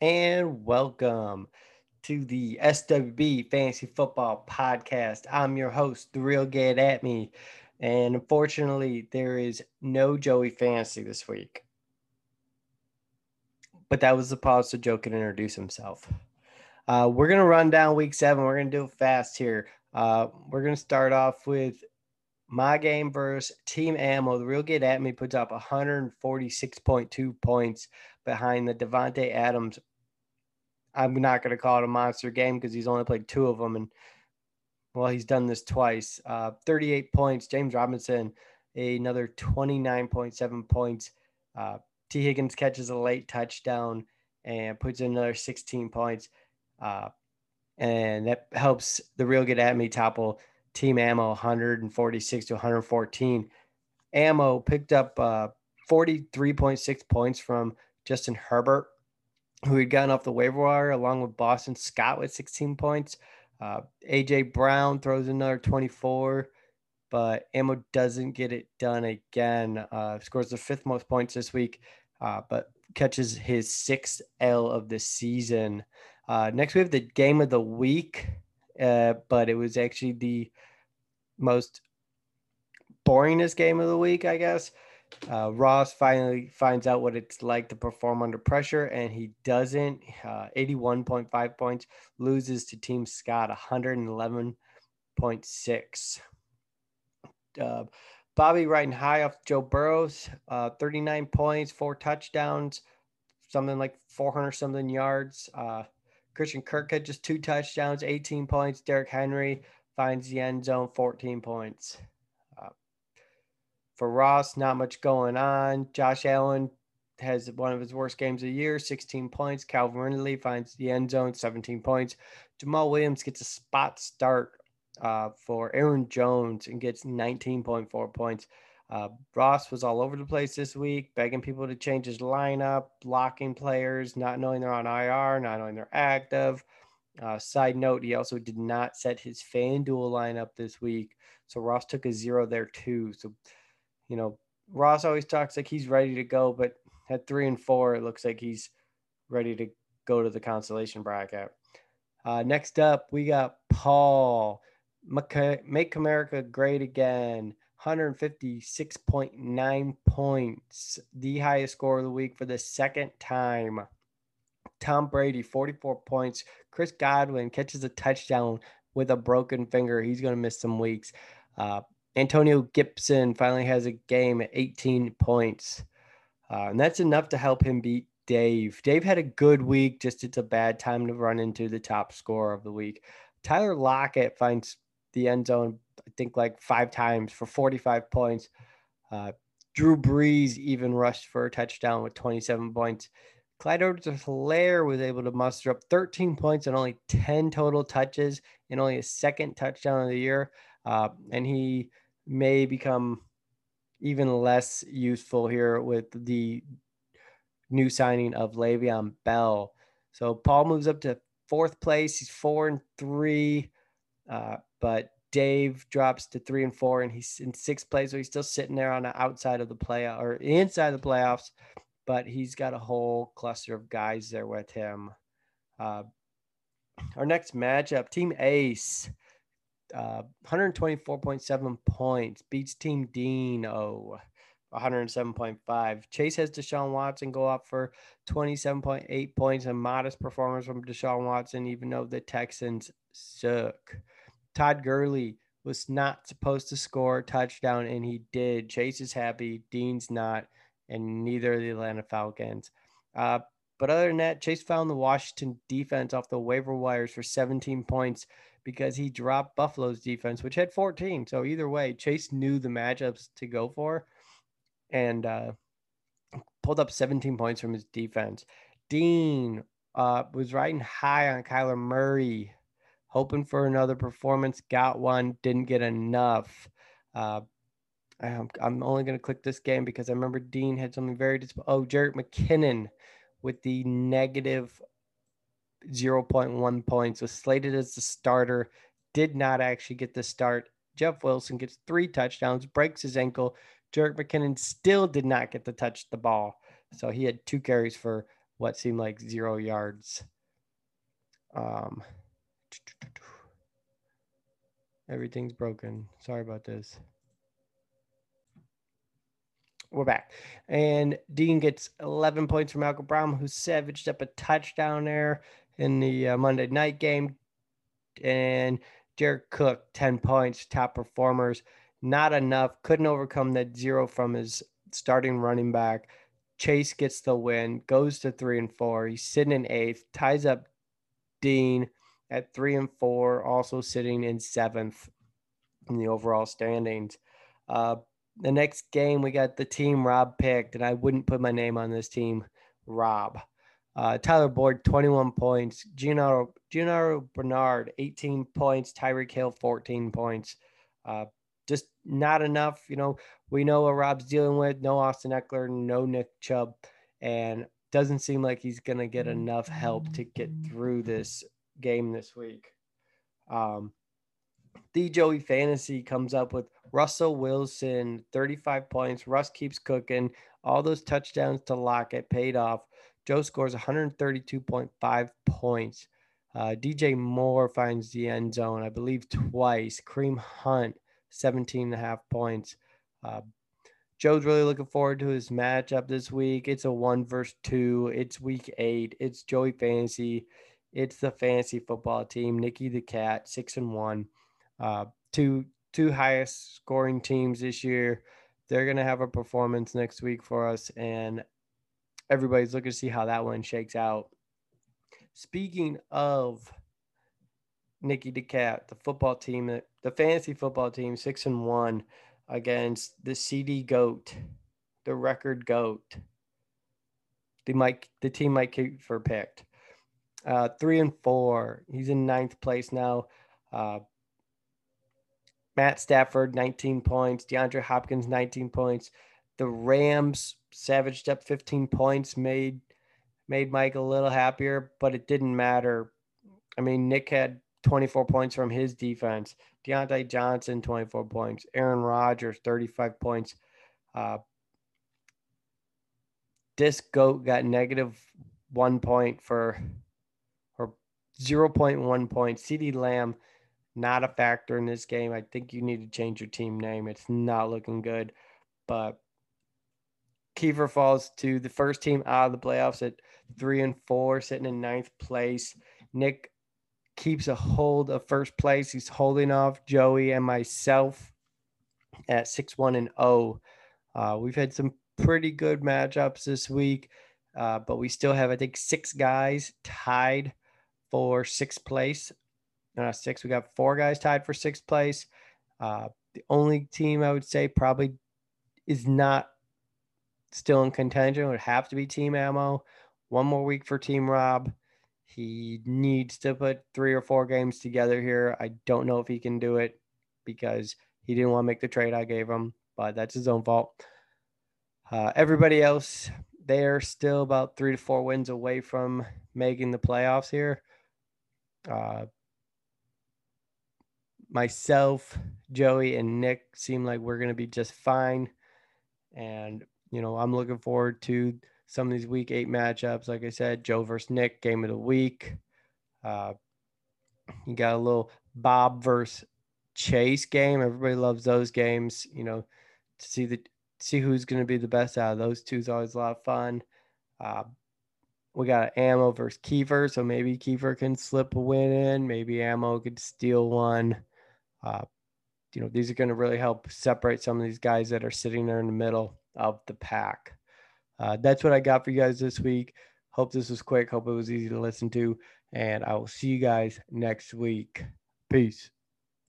and welcome to the SWB Fantasy Football Podcast. I'm your host, The Real Get At Me, and unfortunately, there is no Joey Fantasy this week. But that was the pause so Joe can introduce himself. Uh, we're gonna run down week seven. We're gonna do it fast here. Uh, we're gonna start off with my game versus Team Ammo. The real get at me puts up 146.2 points behind the Davante Adams. I'm not going to call it a monster game because he's only played two of them, and well, he's done this twice. Uh, 38 points. James Robinson, another 29.7 points. Uh, Tee Higgins catches a late touchdown and puts in another 16 points. Uh, and that helps the real get at me topple team ammo 146 to 114. Ammo picked up uh, 43.6 points from Justin Herbert, who had gotten off the waiver wire, along with Boston Scott with 16 points. Uh, AJ Brown throws another 24, but Ammo doesn't get it done again. Uh, scores the fifth most points this week, uh, but catches his sixth L of the season. Uh, next, we have the game of the week, uh, but it was actually the most boringest game of the week, I guess. Uh, Ross finally finds out what it's like to perform under pressure, and he doesn't. Uh, 81.5 points, loses to Team Scott 111.6. Uh, Bobby riding high off Joe Burrows, uh, 39 points, four touchdowns, something like 400 something yards. Uh, Christian Kirk had just two touchdowns, 18 points. Derrick Henry finds the end zone, 14 points. For Ross, not much going on. Josh Allen has one of his worst games of the year, 16 points. Calvin Ridley finds the end zone, 17 points. Jamaal Williams gets a spot start uh, for Aaron Jones and gets 19.4 points. Uh, Ross was all over the place this week, begging people to change his lineup, blocking players, not knowing they're on IR, not knowing they're active. Uh, side note, he also did not set his FanDuel lineup this week. So Ross took a zero there too. So, you know, Ross always talks like he's ready to go, but at three and four, it looks like he's ready to go to the consolation bracket. Uh, next up, we got Paul. Make America Great Again. 156.9 points, the highest score of the week for the second time. Tom Brady, 44 points. Chris Godwin catches a touchdown with a broken finger. He's going to miss some weeks. Uh, Antonio Gibson finally has a game at 18 points. Uh, and that's enough to help him beat Dave. Dave had a good week, just it's a bad time to run into the top score of the week. Tyler Lockett finds the end zone, I think, like five times for 45 points. Uh, Drew Brees even rushed for a touchdown with 27 points. Clyde Edwards-Helaire was able to muster up 13 points and only 10 total touches and only a second touchdown of the year. Uh, and he may become even less useful here with the new signing of Le'Veon Bell. So Paul moves up to fourth place. He's four and three, uh, but Dave drops to three and four, and he's in sixth place. So he's still sitting there on the outside of the playoff or inside the playoffs but he's got a whole cluster of guys there with him. Uh, our next matchup, Team Ace, uh, 124.7 points, beats Team Dean, oh, 107.5. Chase has Deshaun Watson go up for 27.8 points, a modest performance from Deshaun Watson, even though the Texans suck. Todd Gurley was not supposed to score a touchdown, and he did. Chase is happy. Dean's not and neither of the Atlanta Falcons. Uh, but other than that, Chase found the Washington defense off the waiver wires for 17 points because he dropped Buffalo's defense, which had 14. So either way, Chase knew the matchups to go for and uh, pulled up 17 points from his defense. Dean uh, was riding high on Kyler Murray, hoping for another performance, got one, didn't get enough. Uh, I'm, I'm only going to click this game because I remember Dean had something very dis- oh Jerick McKinnon with the negative 0.1 points was slated as the starter did not actually get the start Jeff Wilson gets three touchdowns breaks his ankle Jerick McKinnon still did not get to touch the ball so he had two carries for what seemed like zero yards. Um, everything's broken. Sorry about this. We're back. And Dean gets 11 points from Malcolm Brown, who savaged up a touchdown there in the uh, Monday night game. And Jared Cook, 10 points, top performers. Not enough. Couldn't overcome that zero from his starting running back. Chase gets the win, goes to three and four. He's sitting in eighth, ties up Dean at three and four, also sitting in seventh in the overall standings. Uh, the next game, we got the team Rob picked, and I wouldn't put my name on this team, Rob. Uh, Tyler Boyd, 21 points. Gino, Gino Bernard, 18 points. Tyreek Hill, 14 points. Uh, just not enough. You know, we know what Rob's dealing with. No Austin Ekeler, no Nick Chubb, and doesn't seem like he's going to get enough help to get through this game this week. Um, the Joey Fantasy comes up with Russell Wilson, 35 points. Russ keeps cooking. All those touchdowns to Lockett paid off. Joe scores 132.5 points. Uh, DJ Moore finds the end zone, I believe, twice. Kareem Hunt, 17 and a half points. Uh, Joe's really looking forward to his matchup this week. It's a one versus two. It's week eight. It's Joey Fantasy. It's the fantasy football team. Nikki the Cat, six and one. Uh, two two highest scoring teams this year. They're gonna have a performance next week for us, and everybody's looking to see how that one shakes out. Speaking of Nikki DeCat, the football team, the fantasy football team, six and one against the CD Goat, the record Goat. The Mike, the team Mike Kiefer picked. Uh, three and four. He's in ninth place now. Uh, Matt Stafford, 19 points. DeAndre Hopkins, 19 points. The Rams savaged up 15 points, made made Mike a little happier, but it didn't matter. I mean, Nick had 24 points from his defense. Diontae Johnson, 24 points. Aaron Rodgers, 35 points. Uh, this goat got negative one point for or 0.1 point. CeeDee Lamb, not a factor in this game. I think you need to change your team name. It's not looking good. But Kiefer falls to the first team out of the playoffs at three and four, sitting in ninth place. Nick keeps a hold of first place. He's holding off Joey and myself at 6 1 and 0. Uh, we've had some pretty good matchups this week, uh, but we still have, I think, six guys tied for sixth place. Not six, we got four guys tied for sixth place. Uh, the only team I would say probably is not still in contention would have to be Team Ammo. One more week for Team Rob. He needs to put three or four games together here. I don't know if he can do it because he didn't want to make the trade I gave him, but that's his own fault. Uh, everybody else, they're still about three to four wins away from making the playoffs here. Uh, myself, Joey, and Nick seem like we're going to be just fine. And, you know, I'm looking forward to some of these week eight matchups. Like I said, Joe versus Nick, game of the week. Uh, you got a little Bob versus Chase game. Everybody loves those games. You know, to see the see who's going to be the best out of those two is always a lot of fun. Uh, we got Ammo versus Kiefer, so maybe Kiefer can slip a win in. Maybe Ammo could steal one. Uh, you know, these are going to really help separate some of these guys that are sitting there in the middle of the pack uh, that's what I got for you guys this week. Hope this was quick. Hope it was easy to listen to. And I will see you guys next week. Peace.